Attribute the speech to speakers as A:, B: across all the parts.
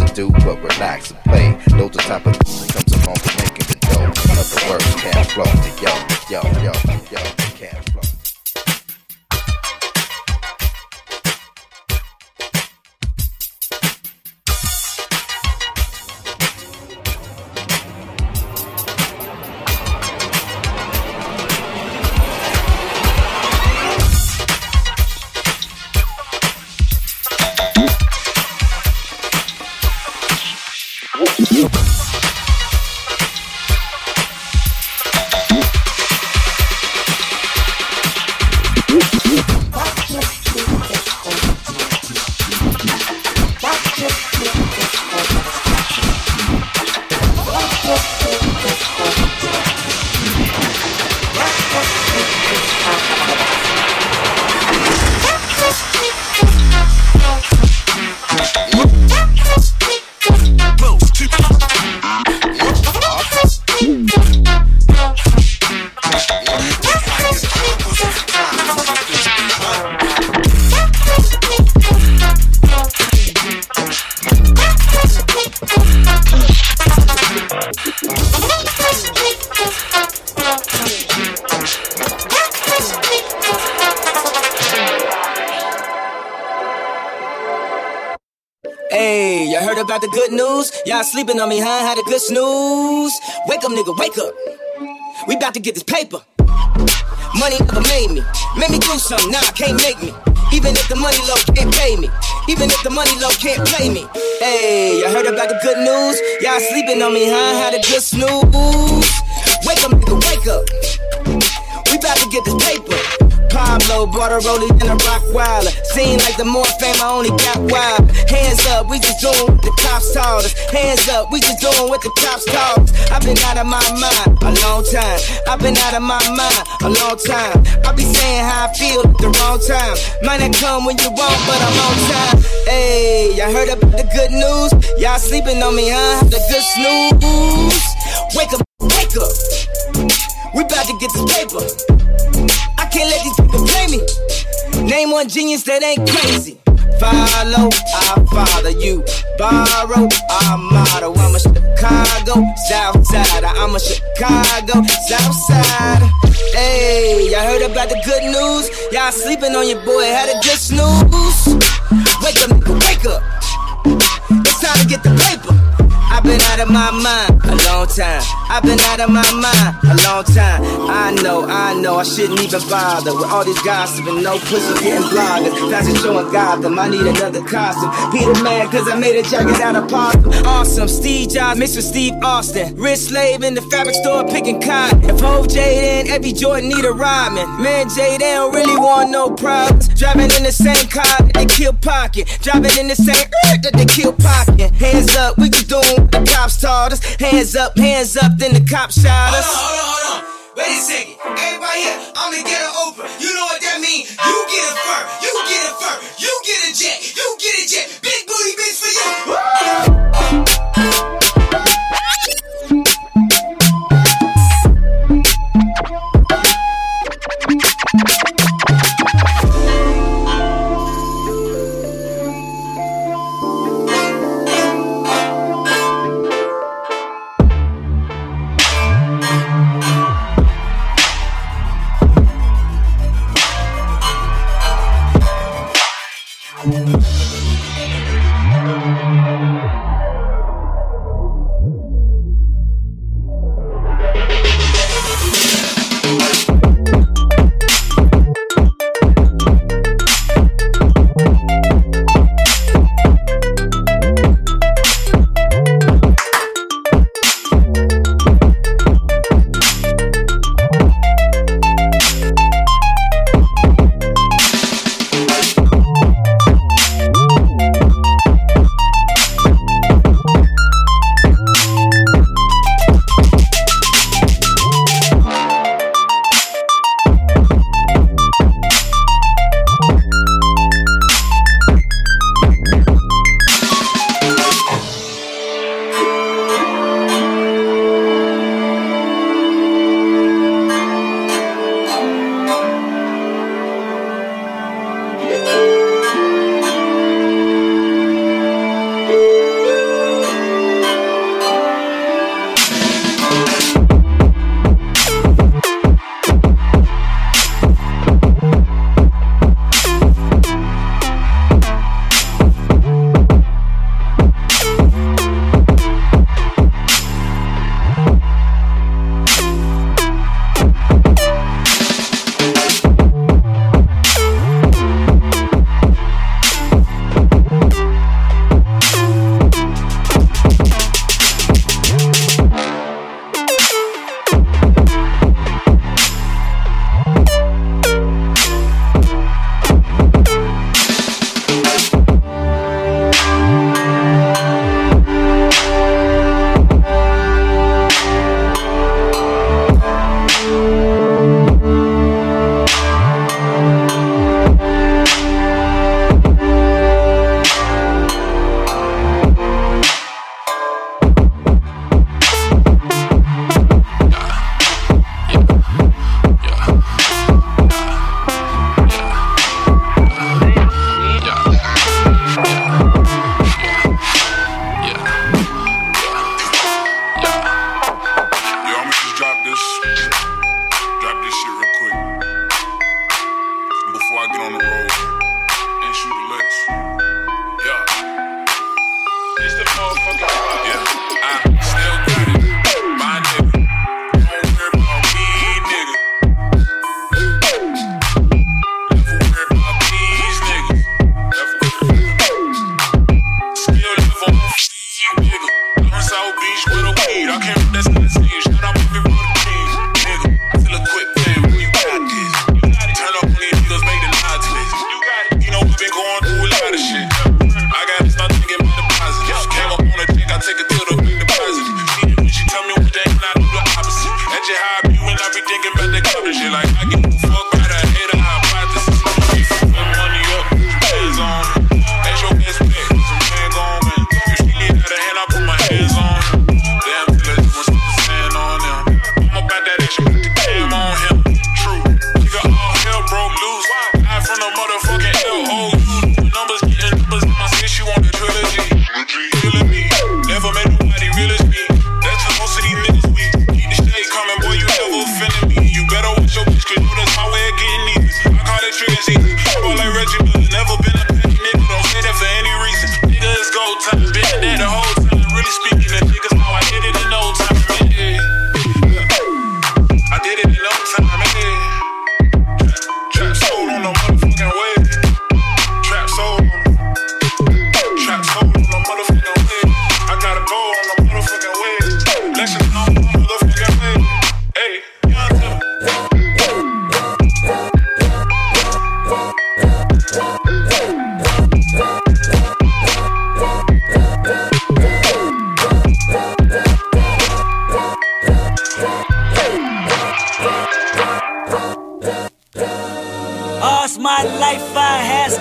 A: else to do but relax and play. Those are type of comes along with making control. In other words, cash flow to yo, yo, yo, yo,
B: sleeping on me, huh? Had a good snooze. Wake up, nigga, wake up. We about to get this paper. Money never made me. Made me do something, nah, can't make me. Even if the money low can't pay me. Even if the money low can't play me. Hey, y'all heard about the good news? Y'all sleeping on me, huh? Had a good snooze. Wake up, nigga, wake up. We about to get this paper. Pablo brought a rollie and a rock wilder. Seem like the more fame I only got wild. Hands up, we just doing what the cops told us. Hands up, we just doing what the cops told us. I've been out of my mind a long time. I've been out of my mind a long time. I be saying how I feel at the wrong time. Might not come when you want, but I'm on time. Hey, y'all heard about the good news? Y'all sleeping on me, huh? The good snooze. Wake up, wake up. We about to get this paper. I can't let these. Name one genius that ain't crazy. Follow, I follow you. Borrow, our motto. I'm a Chicago South Sider. I'm a Chicago South Sider. Hey, y'all heard about the good news? Y'all sleeping on your boy, had a good snooze. Wake up, nigga, wake up. It's time to get the paper. Been out of my mind a long time. I've been out of my mind a long time. I know, I know, I shouldn't even bother with all this gossiping. No pussy getting bloggers. Fashion showing Gotham. I need another costume. Peter Man, cause I made a jacket out of possum. Awesome. Steve Jobs with Steve Austin. Rich slave in the fabric store picking cotton. If Jade and every Jordan need a rhyming. Man, Jay, they don't really want no problems. Driving in the same car that they kill pocket. Driving in the same earth that they kill pocket. Hands up, we just doing the cops taught us. Hands up, hands up, then the cops shot us.
C: Hold on, hold on, hold on. Wait a second. Everybody here, I'm gonna get an Oprah. You know what that means? You get a fur. You get a fur. You get a jet. You get a jet. Big booty bitch for you.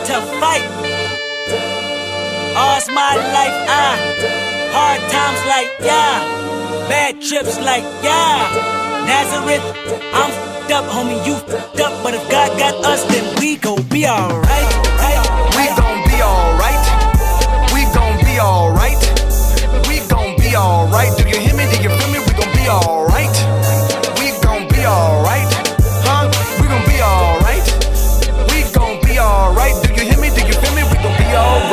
C: to
D: fight. All's my life, ah. Hard times like, yeah. Bad trips like, yeah. Nazareth, I'm fed up, homie, you fed up. But if God got us, then we gon' be
E: alright.
D: Right,
E: we gon' be alright. We gon' be alright. We gon' be alright. Do you hear me? Do you feel me? We gon' be alright. We gon' be alright.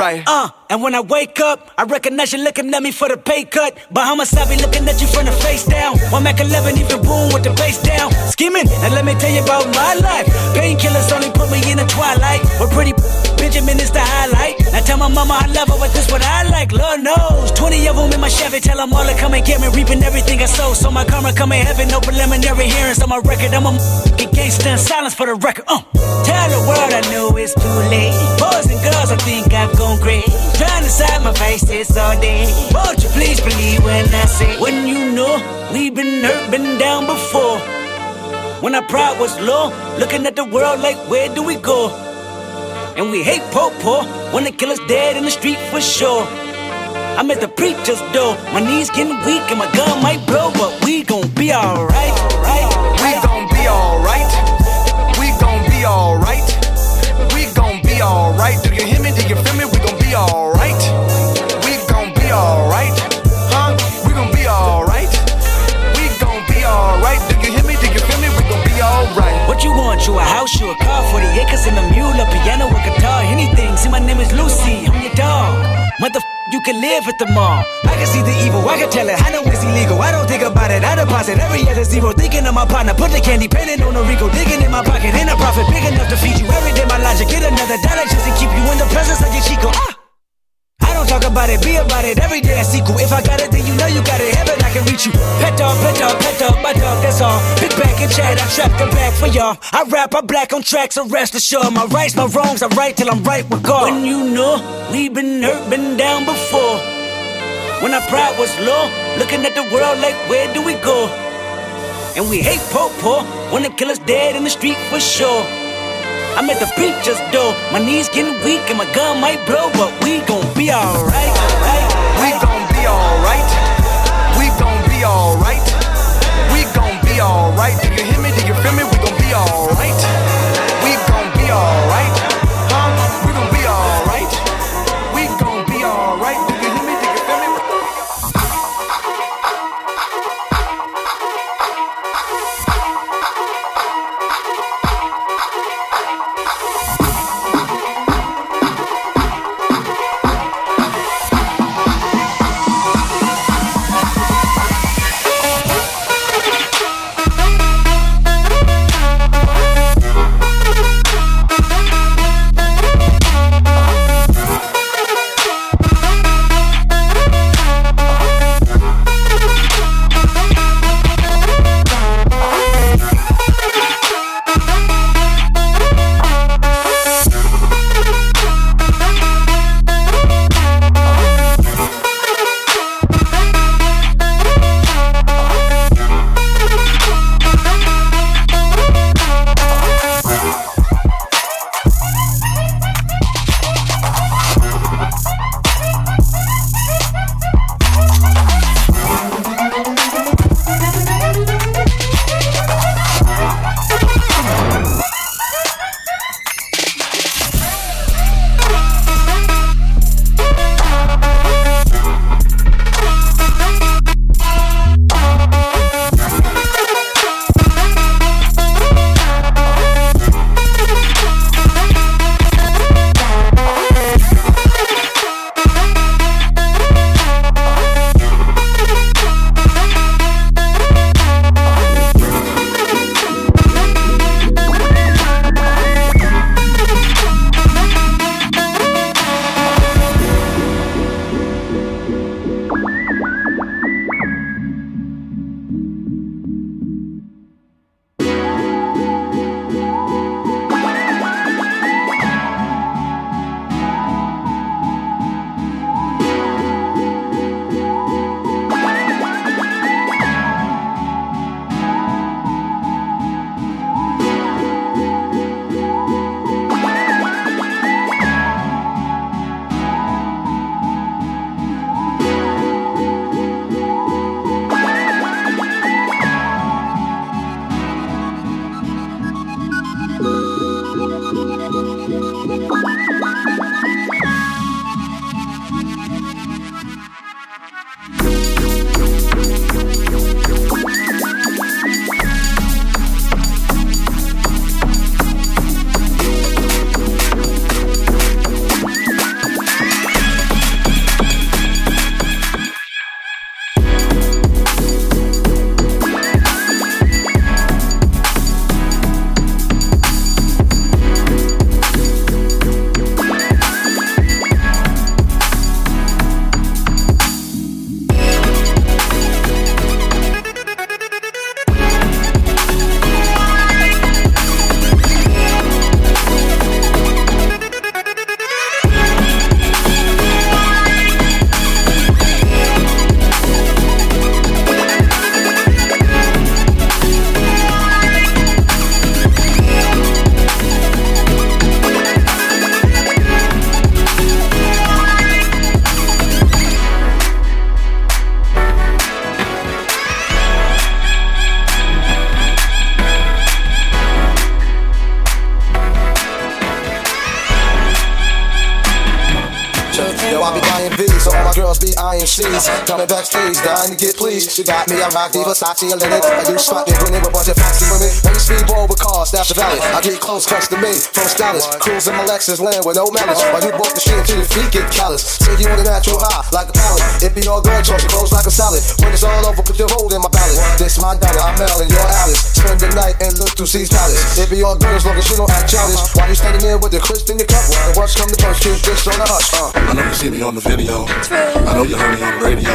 E: Woo!
D: Uh, and when I wake up, I recognize you looking at me for the pay cut. Bahamas, I be looking at you from the face down. One Mac 11, even boom with the face down. Skimming, and let me tell you about my life. Painkillers only put me in the twilight. We're pretty Benjamin is the highlight. Now tell my mama I love her, but this what I like. Lord knows. 20 of them in my Chevy, tell them all to come and get me. Reaping everything I sow. So my karma come in heaven, no preliminary hearings on my record. I'm a gangster in silence for the record. Uh. Tell the world I know it's too late. Boys and girls, I think I've gone crazy. Trying to side my face this all day. Won't you please believe when I say, when you know we've been hurt, been down before. When our pride was low, looking at the world like, where do we go? And we hate po po when the killer's dead in the street for sure. I'm at the preacher's door, my knees getting weak and my gun might blow, but we gon' be alright, right?
E: We gon' be alright. We gon' be alright. We gon' be alright. Do you hear me? Do you feel me? We gon' be alright. We gon' be alright. Huh? We gon' be alright. We gon' be alright. Do you hear me? Do you feel me? We gon' be alright.
D: What you want? You a house, you a car, 40 acres and a mule, name is Lucy, I'm your dog. Mother, you can live at the mall. I can see the evil, I can tell it. I know it's illegal. I don't think about it. I deposit every other zero. Thinking of my partner, put the candy, painting on a Rico, digging in my pocket. In a profit big enough to feed you every day. My logic, get another dollar just to keep you in the presence of your Chico. Ah! I don't talk about it, be about it. Every day I sequel. If I got it, then you know you got it. Heaven, I can reach you. Pet dog, pet dog, pet dog, my dog, that's all. Big back and chat, I trap the back for y'all. I rap, I black on tracks, so rest assured. My rights, my wrongs, I right till I'm right with God. When you know we've been hurt, been down before. When our pride was low, looking at the world like, where do we go? And we hate po po when the killer's dead in the street for sure. I'm at the preacher's door, my knees getting weak and my gun might blow, but we gon' be alright.
E: We gon' be alright. We gon' be alright. Alright. Do you hear me?
F: IMCs. Coming backstage, dying to get pleased. You got me, I rock the Versace and Lennox. I do spot me, winning with a bunch of foxy women. Let me speedball with cars, that's the valley. I get close, custom made from stylists. Cruising my Lexus land with no malice. While you walk the street until your feet get callous. Say you on a natural high, like a pallet. It be all good, toss your clothes like a salad. When it's all over, put your hold in my ballot. This my dollar, I'm Mel and your Alice. Spend the night and look through C's palace. It be all good as long as you don't act childish. While you standing there with the crisp in your cup. And what's come to first, keep this on the hush. Uh.
G: I know you see me on the video. I know you heard me on the radio.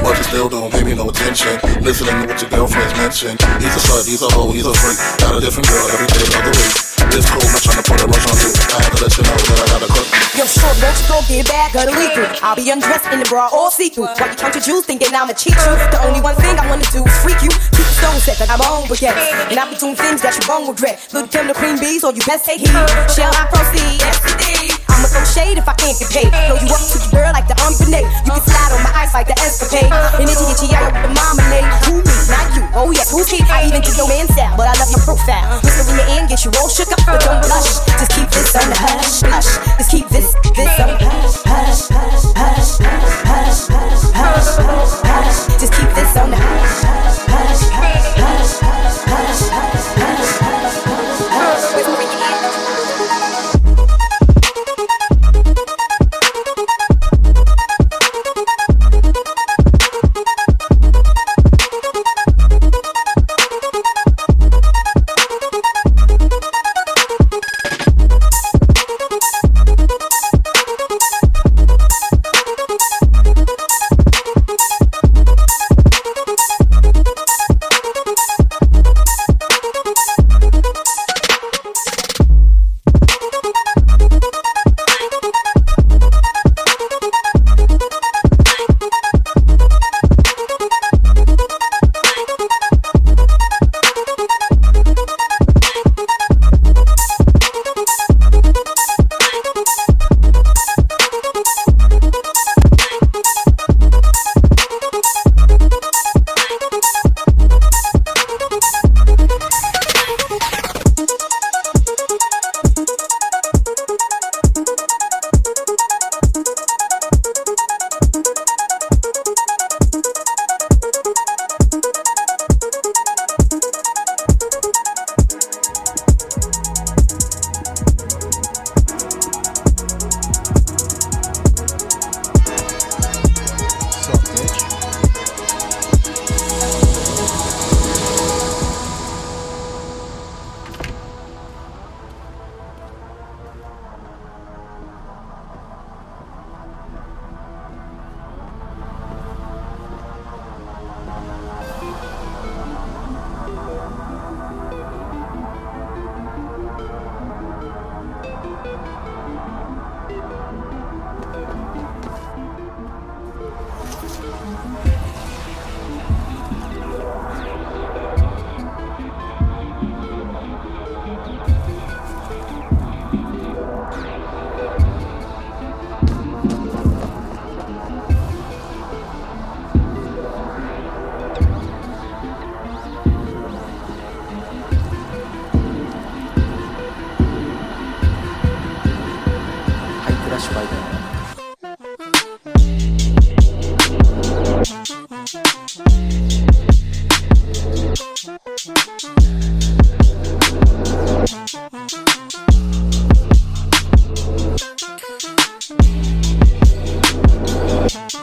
G: But you still don't pay me no attention. Listening to what your girlfriends mention. He's a slut, he's a hoe, he's a freak. Got a different girl every day of the week. This cool, I'm trying to put a rush on you. I had to let you know that I got a crush.
H: Yo, short, go get back of the week? I'll be undressed in the bra all see-through. While you count your jewels thinking I'ma cheat you. The only one thing I wanna do is freak you. Keep the stone set that I'm on baguettes. And I'll be doing things that you won't regret. Little Kim the cream bees, or you best take heed. Shall I proceed? Yes, indeed. I'ma throw shade if I can't get paid. Throw you up to the girl like the unbenay. You can slide on my ice like the escapade. And itchy itchy out the mama name. Who me? Not you. Oh yeah, who's he? I even get your man sound, but I love your profile. Whisper in your end, get you all shook up, but don't blush. Just keep this on the hush, hush. Just keep this, this on the hush, hush, hush, hush, hush, hush, hush, hush. Just keep this on the hush, hush, hush, hush, hush.
I: Ha ha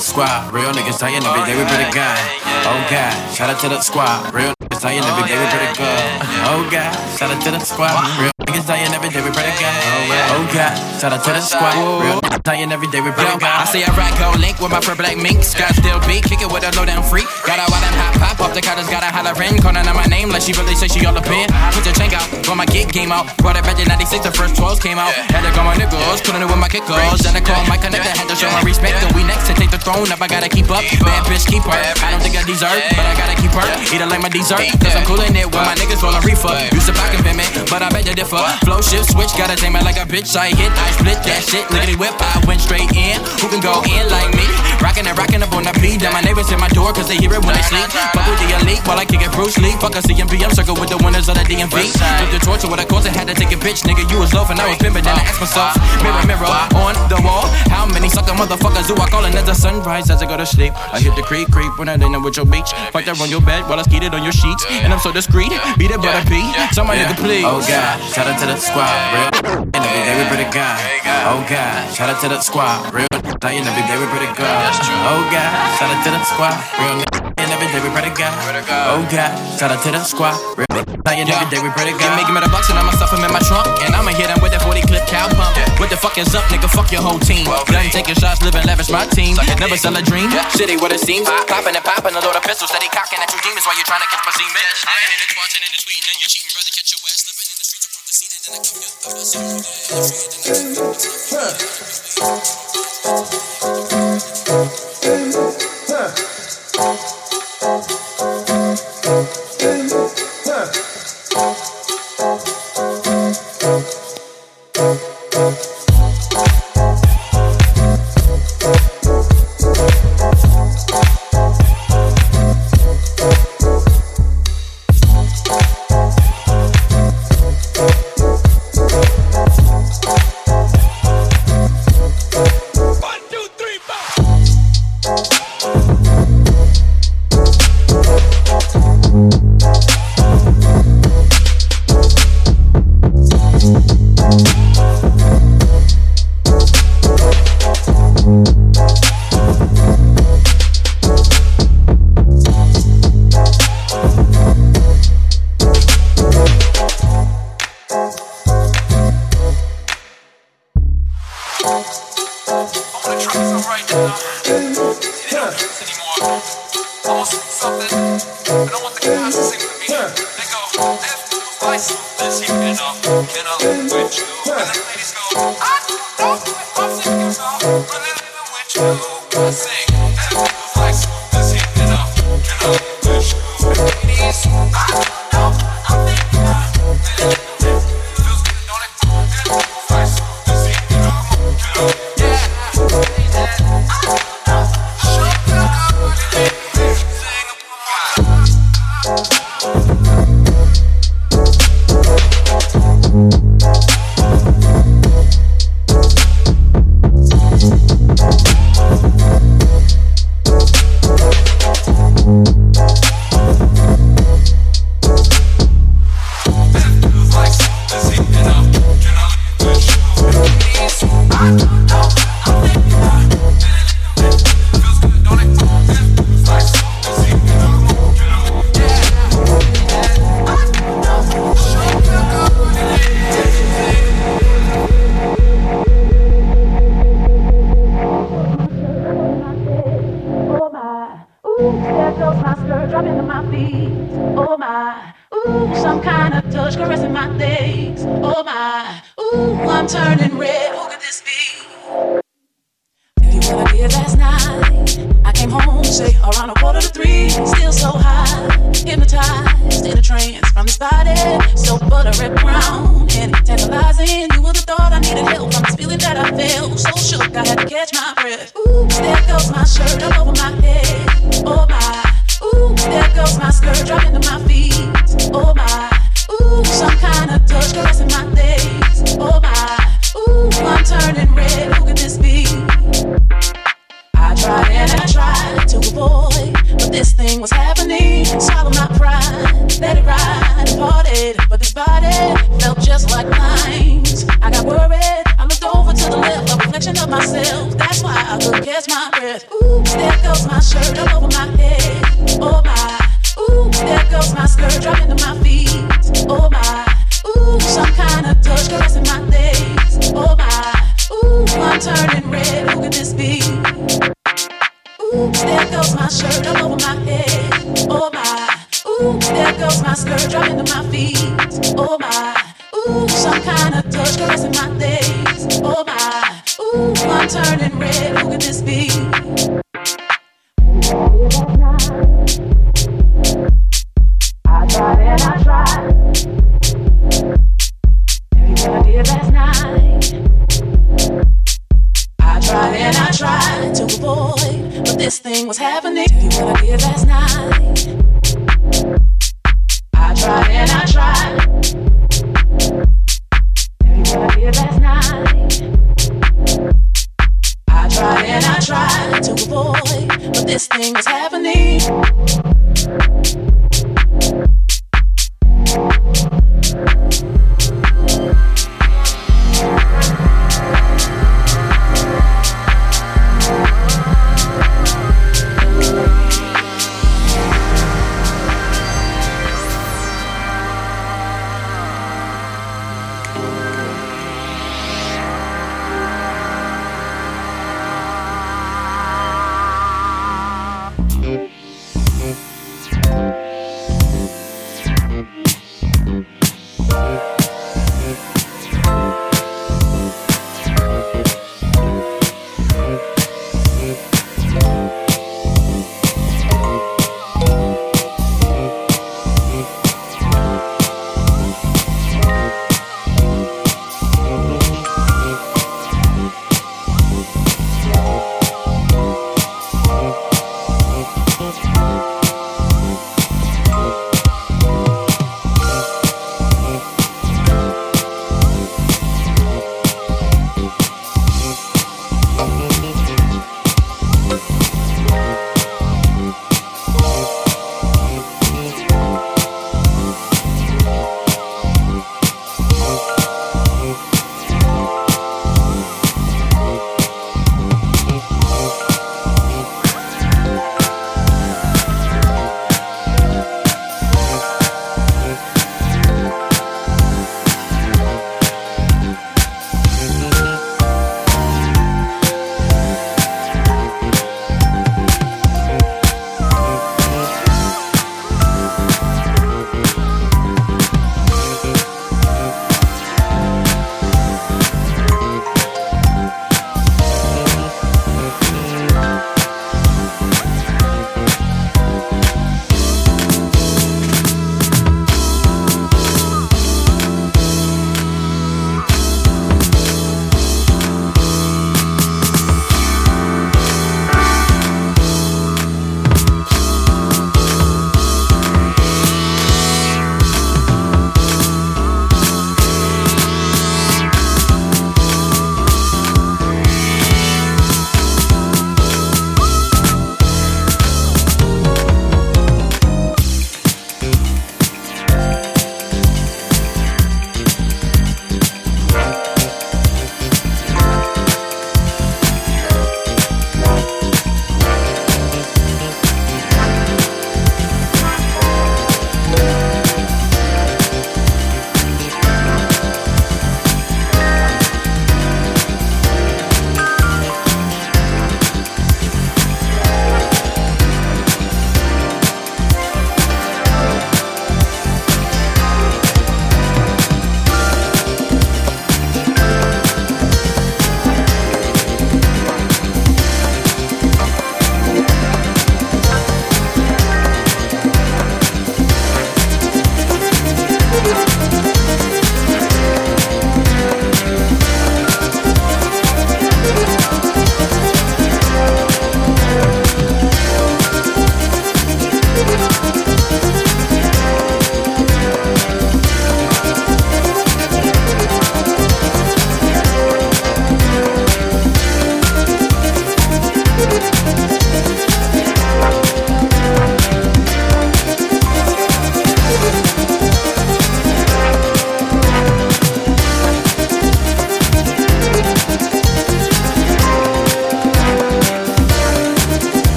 I: the squad. Real niggas saying every day we pretty good. Oh God, shout out to the squad. Real niggas saying every day we pretty good. Oh God, shout out to the squad. Real niggas saying every day we pretty good. Oh God, shout out to the squad. Real niggas saying every day we pretty good.
J: I see a rat go link with my fur black mink. Scott still beat, kick it with a low down freak. Got a them hot pop off the cutters, got a holler in. Calling out my name like she really say she all up in. Put your chain out, when my gig game out. Brought it back in 96, the first 12s came out. Had to call my niggas, couldn't do with my kickers. Then I called my connector, had to show my respect. And we next to take the throne up, I gotta keep up. Bad bitch, keep her. I don't think I deserve, but I gotta keep her. Eat her like my dessert, cause I'm coolin' it when my niggas rollin' reefer. Used to back and me, but I bet you differ. Flow shift switch, gotta take it like a bitch. I hit, I split that shit, lickety whip, I went straight in. Who can go in like me? Rockin' and rockin' up on the beat. Then my neighbors hit my door, cause they hear it when they sleep. Fuck with the elite while I kick it Bruce Lee. Fuck a CMP, I'm circle with the winners of the DMV. With the torture, what I caused, I had to take a bitch, nigga. You was low and I was pimpin', then I asked myself, uh, mirror, mirror uh, uh. on the wall. How many sucker motherfuckers do I call another sunrise as I go to sleep? I hit the creep, creep when I lay with your beach. Fight that on your bed while I it on your sheets. And I'm so discreet, beat it, but I pee. Somebody nigga, please.
I: Oh God, shout out to the squad. Real and every day we pretty good. Oh God, shout out to the squad. Real dying every day we pretty good. Oh God, shout out to the squad. Real and day we pretty good. Oh God, shout out to the squad. Real dying every day we good.
J: Give me, give me the bucks and I'ma stuff 'em in my trunk. And I'ma hit 'em with that 40 clip cow pump. What the fuck is up, nigga? Fuck your whole team. Done taking shots, living lavish, my team. Never sell a dream. Shitty what it seems. Popping and popping a load of pistols, steady cocking at your demons while you're trying to catch my semen. I ain't in the twatching and the tweeting and you're cheating, brother. Catch your ass slipping in the streets across the scene and then I come your
K: myself. That's turning red. Who could this be? Ooh, there goes my shirt all over my head. Oh my. Ooh, there goes my skirt dropping to my feet. Oh my. Ooh, some kind of touch caressing my legs. Oh my. Ooh, I'm turning red. Who could this be? I got it. I this thing was happening. Tell you what I did last night. I tried and I tried. Tell you what I did last night. I tried and I tried to avoid, but this thing was happening.
L: Thank